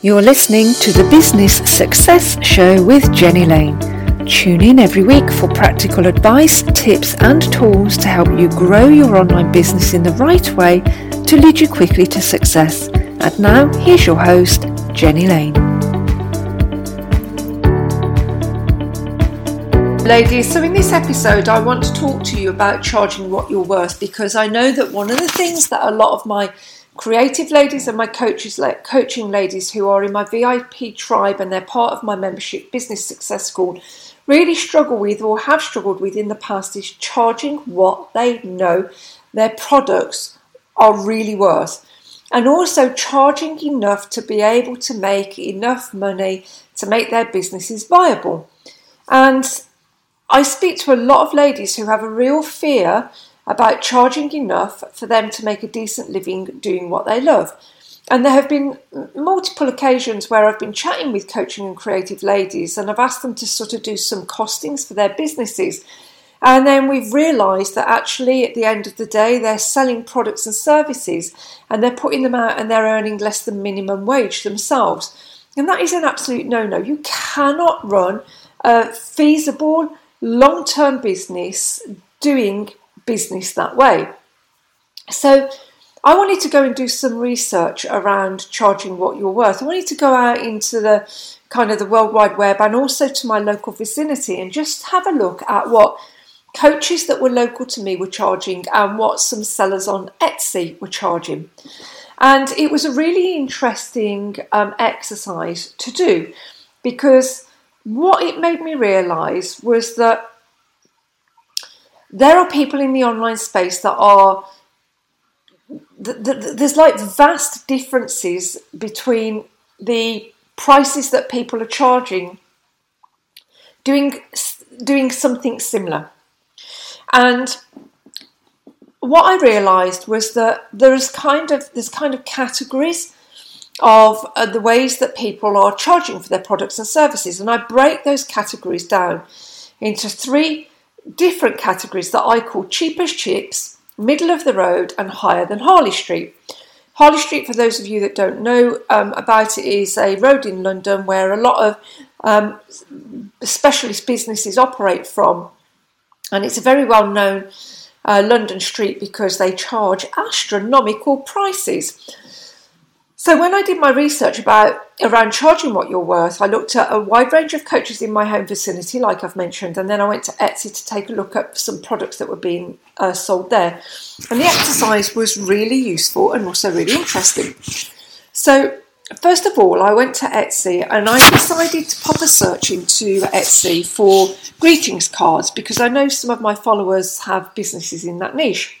You're listening to the Business Success Show with Jenny Lane. Tune in every week for practical advice, tips, and tools to help you grow your online business in the right way to lead you quickly to success. And now, here's your host, Jenny Lane. Ladies, so in this episode, I want to talk to you about charging what you're worth because I know that one of the things that a lot of my creative ladies and my coaches, coaching ladies who are in my VIP tribe and they're part of my membership business success school really struggle with or have struggled with in the past is charging what they know their products are really worth and also charging enough to be able to make enough money to make their businesses viable. And I speak to a lot of ladies who have a real fear about charging enough for them to make a decent living doing what they love. And there have been multiple occasions where I've been chatting with coaching and creative ladies and I've asked them to sort of do some costings for their businesses. And then we've realised that actually, at the end of the day, they're selling products and services and they're putting them out and they're earning less than minimum wage themselves. And that is an absolute no no. You cannot run a feasible long term business doing business that way. So I wanted to go and do some research around charging what you're worth. I wanted to go out into the kind of the World Wide Web and also to my local vicinity and just have a look at what coaches that were local to me were charging and what some sellers on Etsy were charging. And it was a really interesting um, exercise to do because what it made me realize was that there are people in the online space that are there's like vast differences between the prices that people are charging doing doing something similar. And what i realized was that there's kind of there's kind of categories of uh, the ways that people are charging for their products and services. And i break those categories down into three different categories that I call cheapest chips, middle of the road, and higher than Harley Street. Harley Street, for those of you that don't know um, about it, is a road in London where a lot of um, specialist businesses operate from, and it's a very well known uh, London street because they charge astronomical prices. So when I did my research about around charging what you're worth, I looked at a wide range of coaches in my home vicinity, like I've mentioned, and then I went to Etsy to take a look at some products that were being uh, sold there. And the exercise was really useful and also really interesting. So first of all, I went to Etsy and I decided to pop a search into Etsy for greetings cards because I know some of my followers have businesses in that niche.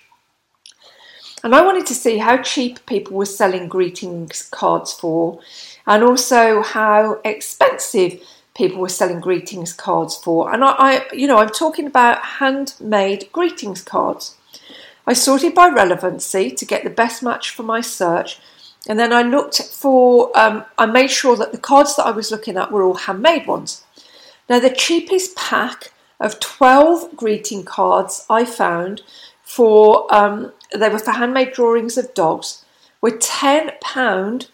And I wanted to see how cheap people were selling greetings cards for, and also how expensive people were selling greetings cards for. And I, I you know, I'm talking about handmade greetings cards. I sorted by relevancy to get the best match for my search, and then I looked for, um, I made sure that the cards that I was looking at were all handmade ones. Now, the cheapest pack of 12 greeting cards I found for um, they were for handmade drawings of dogs, were ten pound,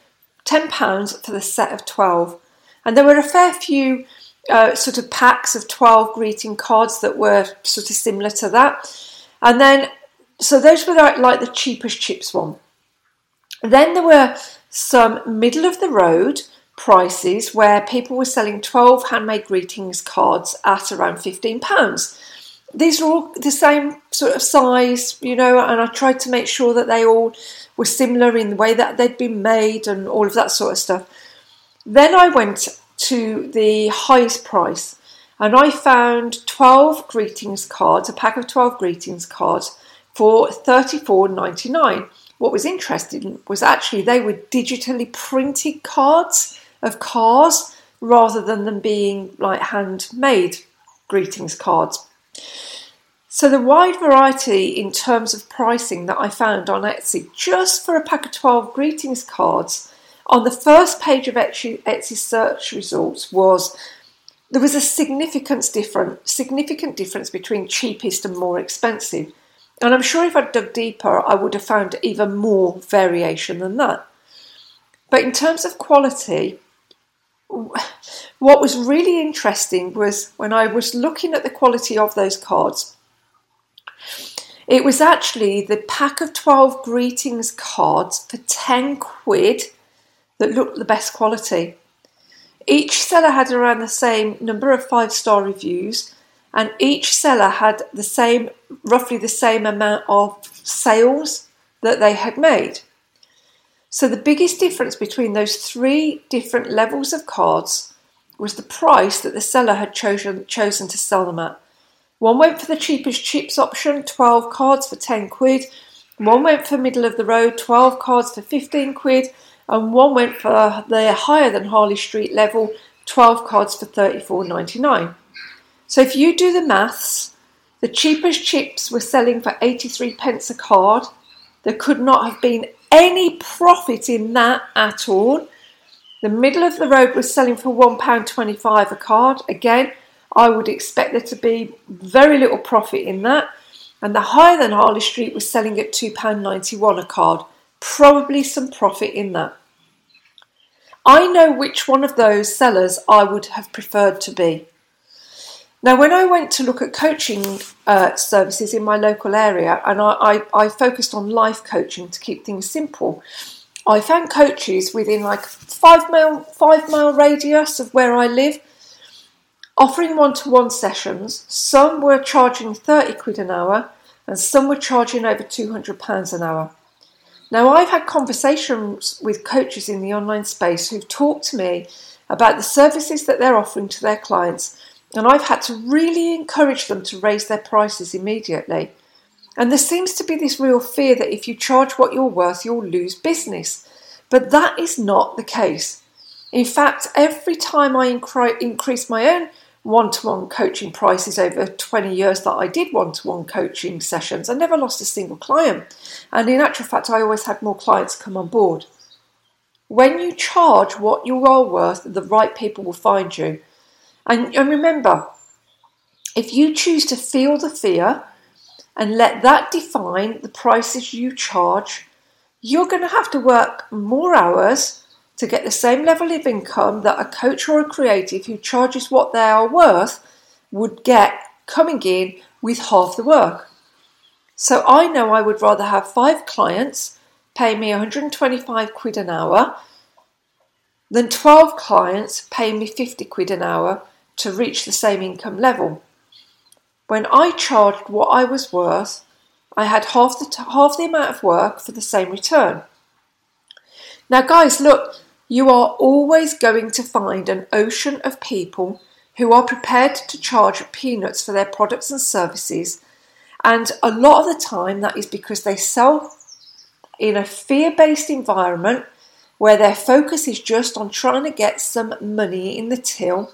ten pounds for the set of twelve, and there were a fair few uh, sort of packs of twelve greeting cards that were sort of similar to that, and then so those were like, like the cheapest chips one. Then there were some middle of the road prices where people were selling 12 handmade greetings cards at around 15 pounds these are all the same sort of size, you know, and I tried to make sure that they all were similar in the way that they'd been made and all of that sort of stuff. Then I went to the highest price and I found 12 greetings cards, a pack of 12 greetings cards for $34.99. What was interesting was actually they were digitally printed cards of cars rather than them being like handmade greetings cards. So, the wide variety in terms of pricing that I found on Etsy just for a pack of 12 greetings cards on the first page of Etsy, Etsy search results was there was a significant difference, significant difference between cheapest and more expensive. And I'm sure if I'd dug deeper, I would have found even more variation than that. But in terms of quality, what was really interesting was when I was looking at the quality of those cards, it was actually the pack of 12 greetings cards for 10 quid that looked the best quality. Each seller had around the same number of five star reviews, and each seller had the same, roughly the same amount of sales that they had made. So the biggest difference between those three different levels of cards was the price that the seller had chosen, chosen to sell them at. One went for the cheapest chips option, 12 cards for 10 quid. One went for middle of the road, 12 cards for 15 quid and one went for the higher than Harley Street level, 12 cards for 34.99. So if you do the maths, the cheapest chips were selling for 83 pence a card. There could not have been any profit in that at all. The middle of the road was selling for £1.25 a card. Again, I would expect there to be very little profit in that. And the higher than Harley Street was selling at £2.91 a card probably some profit in that. I know which one of those sellers I would have preferred to be. Now, when I went to look at coaching uh, services in my local area, and I, I, I focused on life coaching to keep things simple, I found coaches within like five mile five mile radius of where I live, offering one to one sessions. Some were charging thirty quid an hour, and some were charging over two hundred pounds an hour. Now, I've had conversations with coaches in the online space who've talked to me about the services that they're offering to their clients, and I've had to really encourage them to raise their prices immediately. And there seems to be this real fear that if you charge what you're worth, you'll lose business. But that is not the case. In fact, every time I increase my own one to one coaching prices over 20 years that I did one to one coaching sessions. I never lost a single client. And in actual fact, I always had more clients come on board. When you charge what you are worth, the right people will find you. And, and remember, if you choose to feel the fear and let that define the prices you charge, you're going to have to work more hours to get the same level of income that a coach or a creative who charges what they are worth would get coming in with half the work. So I know I would rather have five clients pay me 125 quid an hour than 12 clients pay me 50 quid an hour to reach the same income level. When I charged what I was worth, I had half the, half the amount of work for the same return. Now, guys, look, you are always going to find an ocean of people who are prepared to charge peanuts for their products and services. And a lot of the time, that is because they sell in a fear based environment where their focus is just on trying to get some money in the till.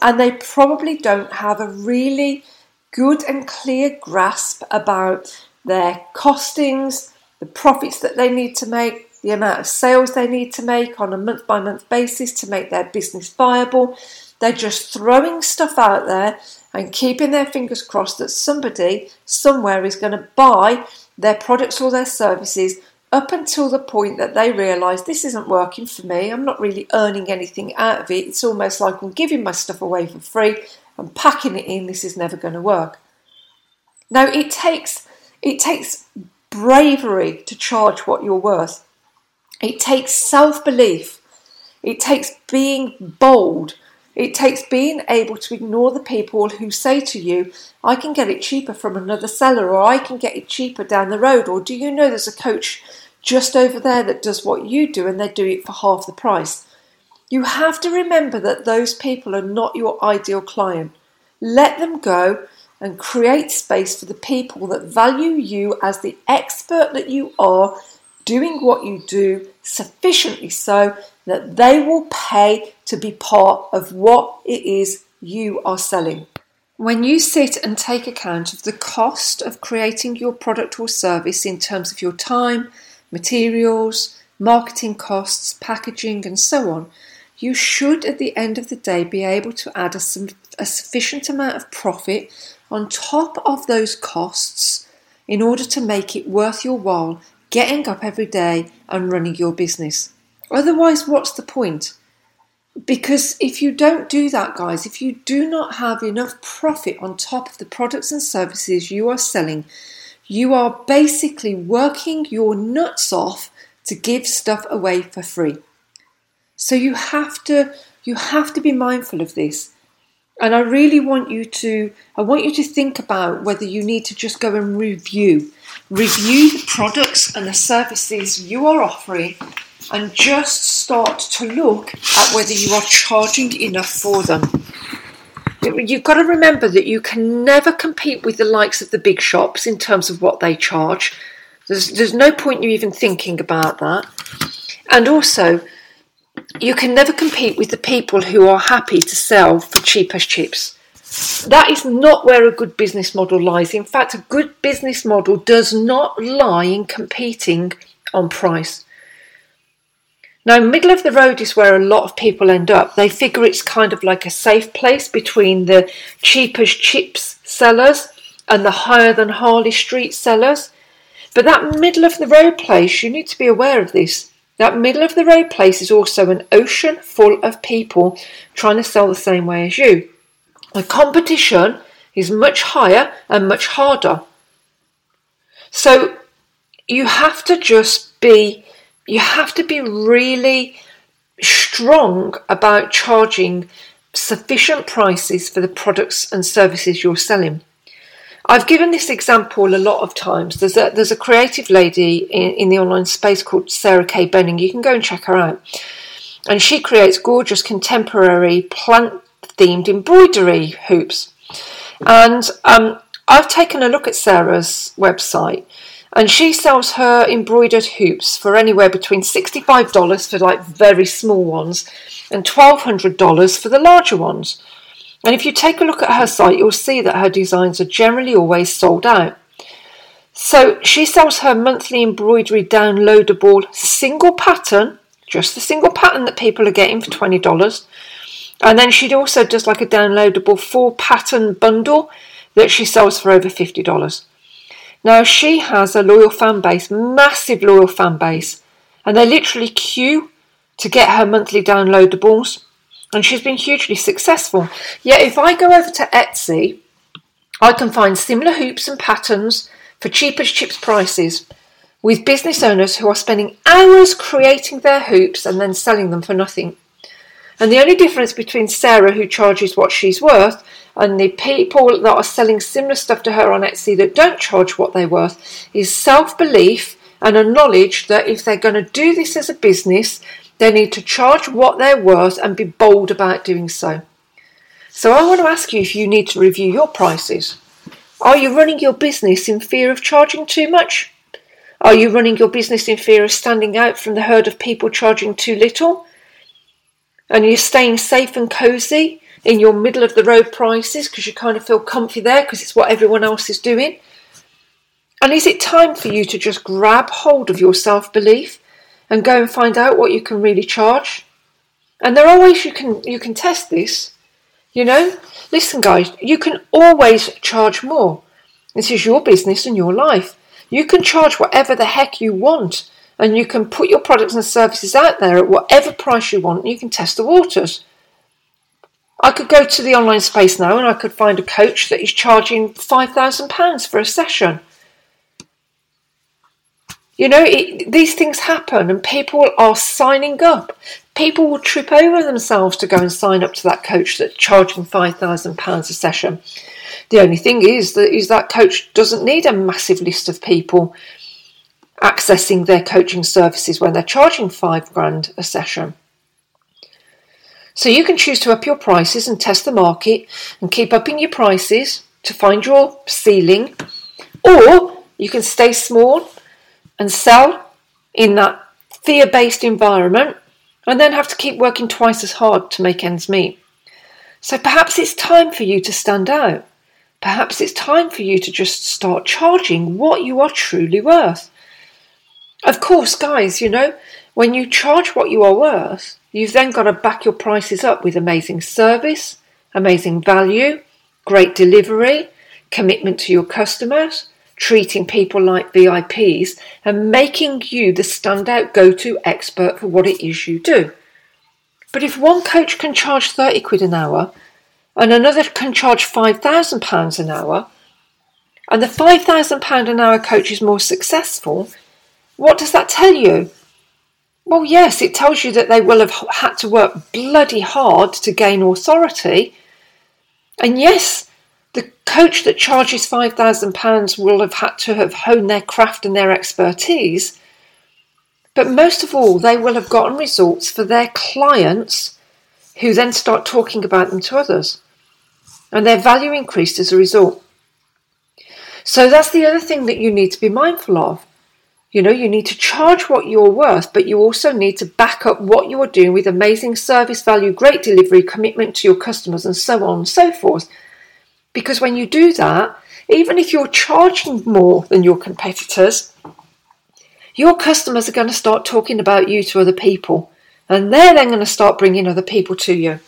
And they probably don't have a really good and clear grasp about their costings, the profits that they need to make, the amount of sales they need to make on a month by month basis to make their business viable. They're just throwing stuff out there and keeping their fingers crossed that somebody somewhere is going to buy their products or their services up until the point that they realise this isn't working for me. I'm not really earning anything out of it. It's almost like I'm giving my stuff away for free. I'm packing it in. This is never going to work. Now it takes it takes bravery to charge what you're worth. It takes self belief. It takes being bold. It takes being able to ignore the people who say to you, I can get it cheaper from another seller, or I can get it cheaper down the road, or do you know there's a coach just over there that does what you do and they do it for half the price? You have to remember that those people are not your ideal client. Let them go and create space for the people that value you as the expert that you are doing what you do sufficiently so that they will pay to be part of what it is you are selling. When you sit and take account of the cost of creating your product or service in terms of your time, materials, marketing costs, packaging, and so on, you should at the end of the day be able to add a, a sufficient amount of profit on top of those costs in order to make it worth your while getting up every day and running your business. Otherwise, what's the point? Because if you don't do that, guys, if you do not have enough profit on top of the products and services you are selling, you are basically working your nuts off to give stuff away for free. So you have to you have to be mindful of this. And I really want you to I want you to think about whether you need to just go and review review the products and the services you are offering and just start to look at whether you are charging enough for them. You've got to remember that you can never compete with the likes of the big shops in terms of what they charge. There's, there's no point you even thinking about that. And also, you can never compete with the people who are happy to sell for cheap as chips. That is not where a good business model lies. In fact, a good business model does not lie in competing on price. Now, middle of the road is where a lot of people end up. They figure it's kind of like a safe place between the cheapest chips sellers and the higher than Harley Street sellers. But that middle of the road place, you need to be aware of this. That middle of the road place is also an ocean full of people trying to sell the same way as you. The competition is much higher and much harder. So you have to just be you have to be really strong about charging sufficient prices for the products and services you're selling. I've given this example a lot of times. There's a, there's a creative lady in, in the online space called Sarah K. Benning. You can go and check her out. And she creates gorgeous contemporary plant themed embroidery hoops. And um, I've taken a look at Sarah's website and she sells her embroidered hoops for anywhere between $65 for like very small ones and $1,200 for the larger ones. And if you take a look at her site, you'll see that her designs are generally always sold out. So she sells her monthly embroidery downloadable single pattern, just the single pattern that people are getting for $20. And then she also does like a downloadable four pattern bundle that she sells for over $50. Now she has a loyal fan base, massive loyal fan base, and they literally queue to get her monthly downloadables, and she's been hugely successful. Yet if I go over to Etsy, I can find similar hoops and patterns for cheap as chips prices with business owners who are spending hours creating their hoops and then selling them for nothing. And the only difference between Sarah, who charges what she's worth, and the people that are selling similar stuff to her on Etsy that don't charge what they're worth is self belief and a knowledge that if they're going to do this as a business, they need to charge what they're worth and be bold about doing so. So I want to ask you if you need to review your prices. Are you running your business in fear of charging too much? Are you running your business in fear of standing out from the herd of people charging too little? And you're staying safe and cosy in your middle of the road prices because you kind of feel comfy there because it's what everyone else is doing? And is it time for you to just grab hold of your self belief and go and find out what you can really charge? And there are ways you can you can test this. You know, listen, guys, you can always charge more. This is your business and your life. You can charge whatever the heck you want, and you can put your products and services out there at whatever price you want. You can test the waters. I could go to the online space now and I could find a coach that is charging £5,000 for a session. You know, it, these things happen and people are signing up. People will trip over themselves to go and sign up to that coach that's charging £5,000 a session. The only thing is that is that coach doesn't need a massive list of people accessing their coaching services when they're charging five grand a session. So you can choose to up your prices and test the market and keep upping your prices to find your ceiling, or you can stay small and sell in that fear based environment and then have to keep working twice as hard to make ends meet. So perhaps it's time for you to stand out. Perhaps it's time for you to just start charging what you are truly worth. Of course, guys, you know, when you charge what you are worth, you've then got to back your prices up with amazing service, amazing value, great delivery, commitment to your customers, treating people like VIPs, and making you the standout go to expert for what it is you do. But if one coach can charge 30 quid an hour and another can charge £5,000 an hour, and the £5,000 an hour coach is more successful, what does that tell you? Well, yes, it tells you that they will have had to work bloody hard to gain authority. And yes, the coach that charges £5,000 will have had to have honed their craft and their expertise. But most of all, they will have gotten results for their clients who then start talking about them to others. And their value increased as a result. So that's the other thing that you need to be mindful of. You know, you need to charge what you're worth, but you also need to back up what you are doing with amazing service value, great delivery, commitment to your customers, and so on and so forth. Because when you do that, even if you're charging more than your competitors, your customers are going to start talking about you to other people. And they're then going to start bringing other people to you.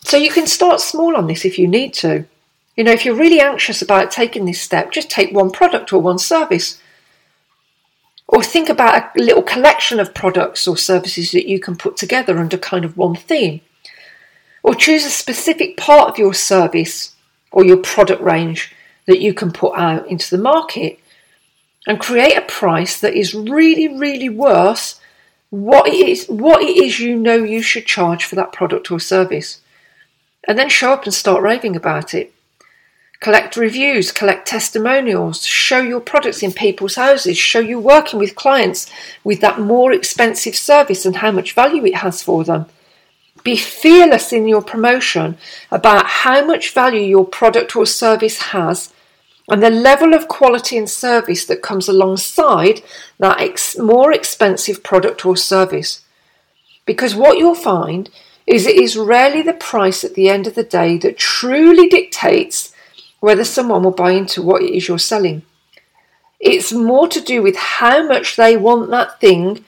So you can start small on this if you need to. You know, if you're really anxious about taking this step, just take one product or one service. Or think about a little collection of products or services that you can put together under kind of one theme. Or choose a specific part of your service or your product range that you can put out into the market and create a price that is really, really worth what it is, what it is you know you should charge for that product or service. And then show up and start raving about it. Collect reviews, collect testimonials, show your products in people's houses, show you working with clients with that more expensive service and how much value it has for them. Be fearless in your promotion about how much value your product or service has and the level of quality and service that comes alongside that ex- more expensive product or service. Because what you'll find is it is rarely the price at the end of the day that truly dictates whether someone will buy into what it is you're selling. It's more to do with how much they want that thing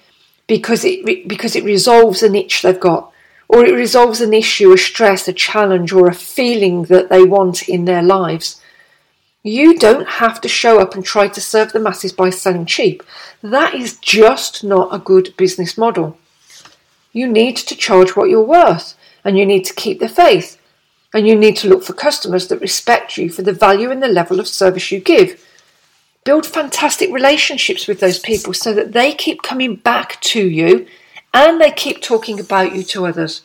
because it because it resolves an itch they've got or it resolves an issue, a stress, a challenge, or a feeling that they want in their lives. You don't have to show up and try to serve the masses by selling cheap. That is just not a good business model. You need to charge what you're worth, and you need to keep the faith, and you need to look for customers that respect you for the value and the level of service you give. Build fantastic relationships with those people so that they keep coming back to you and they keep talking about you to others.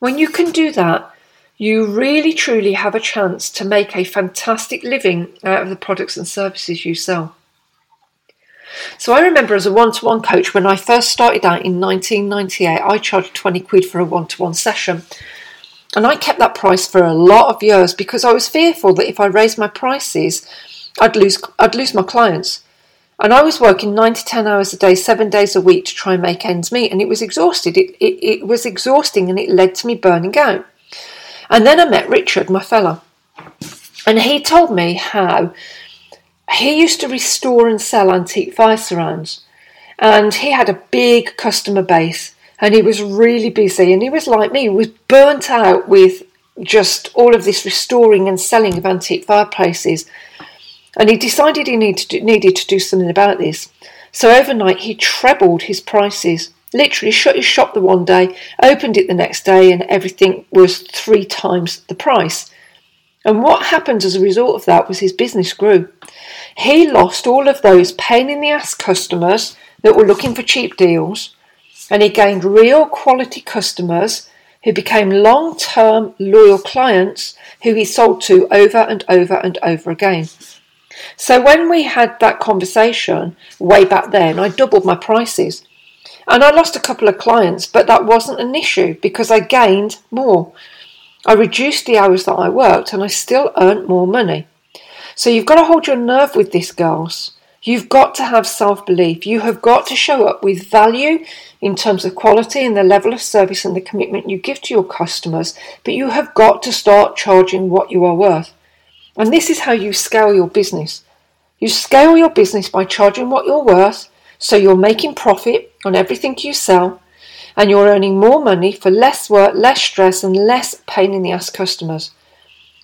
When you can do that, you really truly have a chance to make a fantastic living out of the products and services you sell. So I remember as a one to one coach when I first started out in 1998, I charged 20 quid for a one to one session. And I kept that price for a lot of years because I was fearful that if I raised my prices, I'd lose I'd lose my clients. And I was working nine to 10 hours a day, seven days a week to try and make ends meet. And it was exhausted. It, it, it was exhausting and it led to me burning out. And then I met Richard, my fella. And he told me how he used to restore and sell antique fire surrounds. And he had a big customer base and he was really busy. And he was like me, he was burnt out with just all of this restoring and selling of antique fireplaces and he decided he needed to, needed to do something about this. So overnight he trebled his prices. Literally shut his shop the one day, opened it the next day, and everything was three times the price. And what happened as a result of that was his business grew. He lost all of those pain in the ass customers that were looking for cheap deals, and he gained real quality customers who became long term loyal clients who he sold to over and over and over again. So when we had that conversation way back then, I doubled my prices. And I lost a couple of clients, but that wasn't an issue because I gained more. I reduced the hours that I worked and I still earned more money. So you've got to hold your nerve with this, girls. You've got to have self belief. You have got to show up with value in terms of quality and the level of service and the commitment you give to your customers, but you have got to start charging what you are worth. And this is how you scale your business. You scale your business by charging what you're worth, so you're making profit on everything you sell, and you're earning more money for less work, less stress, and less pain in the ass customers.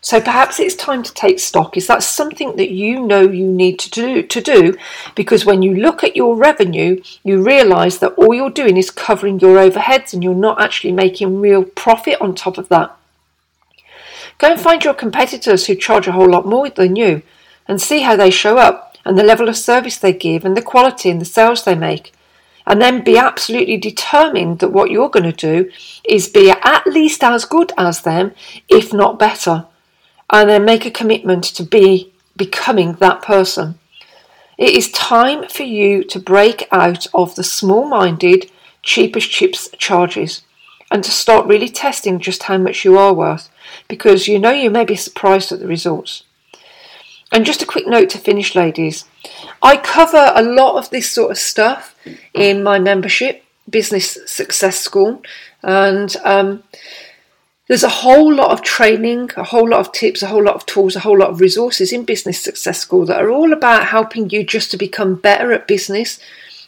So perhaps it's time to take stock. Is that something that you know you need to do to do? Because when you look at your revenue, you realise that all you're doing is covering your overheads and you're not actually making real profit on top of that. Go and find your competitors who charge a whole lot more than you and see how they show up and the level of service they give and the quality and the sales they make. And then be absolutely determined that what you're going to do is be at least as good as them, if not better and then make a commitment to be becoming that person. It is time for you to break out of the small minded, cheap as chips charges and to start really testing just how much you are worth because you know you may be surprised at the results. And just a quick note to finish, ladies. I cover a lot of this sort of stuff in my membership, Business Success School, and um, there's a whole lot of training, a whole lot of tips, a whole lot of tools, a whole lot of resources in Business Success School that are all about helping you just to become better at business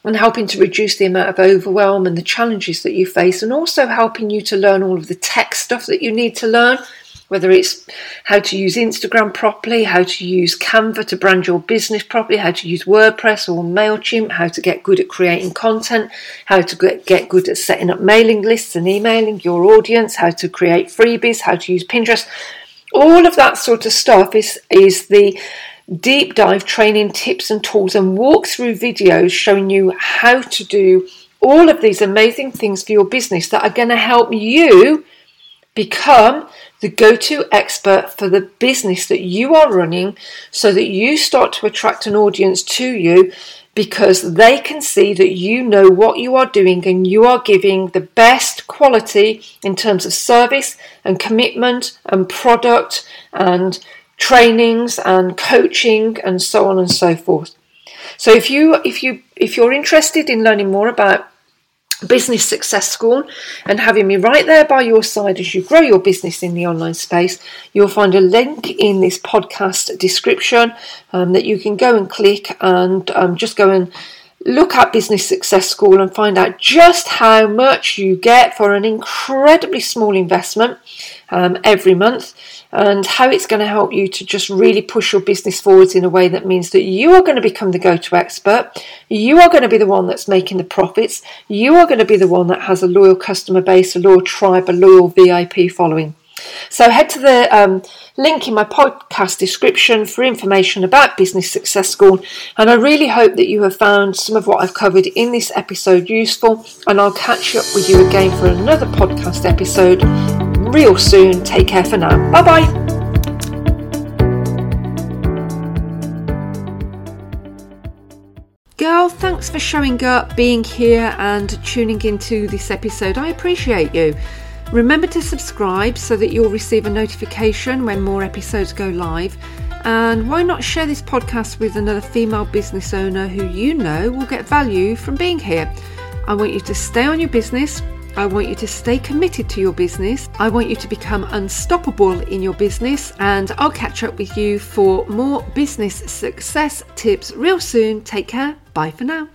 and helping to reduce the amount of overwhelm and the challenges that you face, and also helping you to learn all of the tech stuff that you need to learn whether it's how to use Instagram properly, how to use Canva to brand your business properly, how to use WordPress or MailChimp, how to get good at creating content, how to get good at setting up mailing lists and emailing your audience, how to create freebies, how to use Pinterest. All of that sort of stuff is, is the deep dive training tips and tools and walkthrough videos showing you how to do all of these amazing things for your business that are going to help you become the go to expert for the business that you are running so that you start to attract an audience to you because they can see that you know what you are doing and you are giving the best quality in terms of service and commitment and product and trainings and coaching and so on and so forth. So if you if you if you're interested in learning more about Business Success School and having me right there by your side as you grow your business in the online space. You'll find a link in this podcast description um, that you can go and click and um, just go and look at Business Success School and find out just how much you get for an incredibly small investment um, every month and how it's going to help you to just really push your business forwards in a way that means that you are going to become the go to expert. You are going to be the one that's making the profits. You are going to be the one that has a loyal customer base, a loyal tribe, a loyal VIP following. So head to the um, link in my podcast description for information about Business Success School. And I really hope that you have found some of what I've covered in this episode useful. And I'll catch up with you again for another podcast episode real soon. Take care for now. Bye bye. Girl, thanks for showing up, being here, and tuning into this episode. I appreciate you. Remember to subscribe so that you'll receive a notification when more episodes go live. And why not share this podcast with another female business owner who you know will get value from being here? I want you to stay on your business I want you to stay committed to your business. I want you to become unstoppable in your business. And I'll catch up with you for more business success tips real soon. Take care. Bye for now.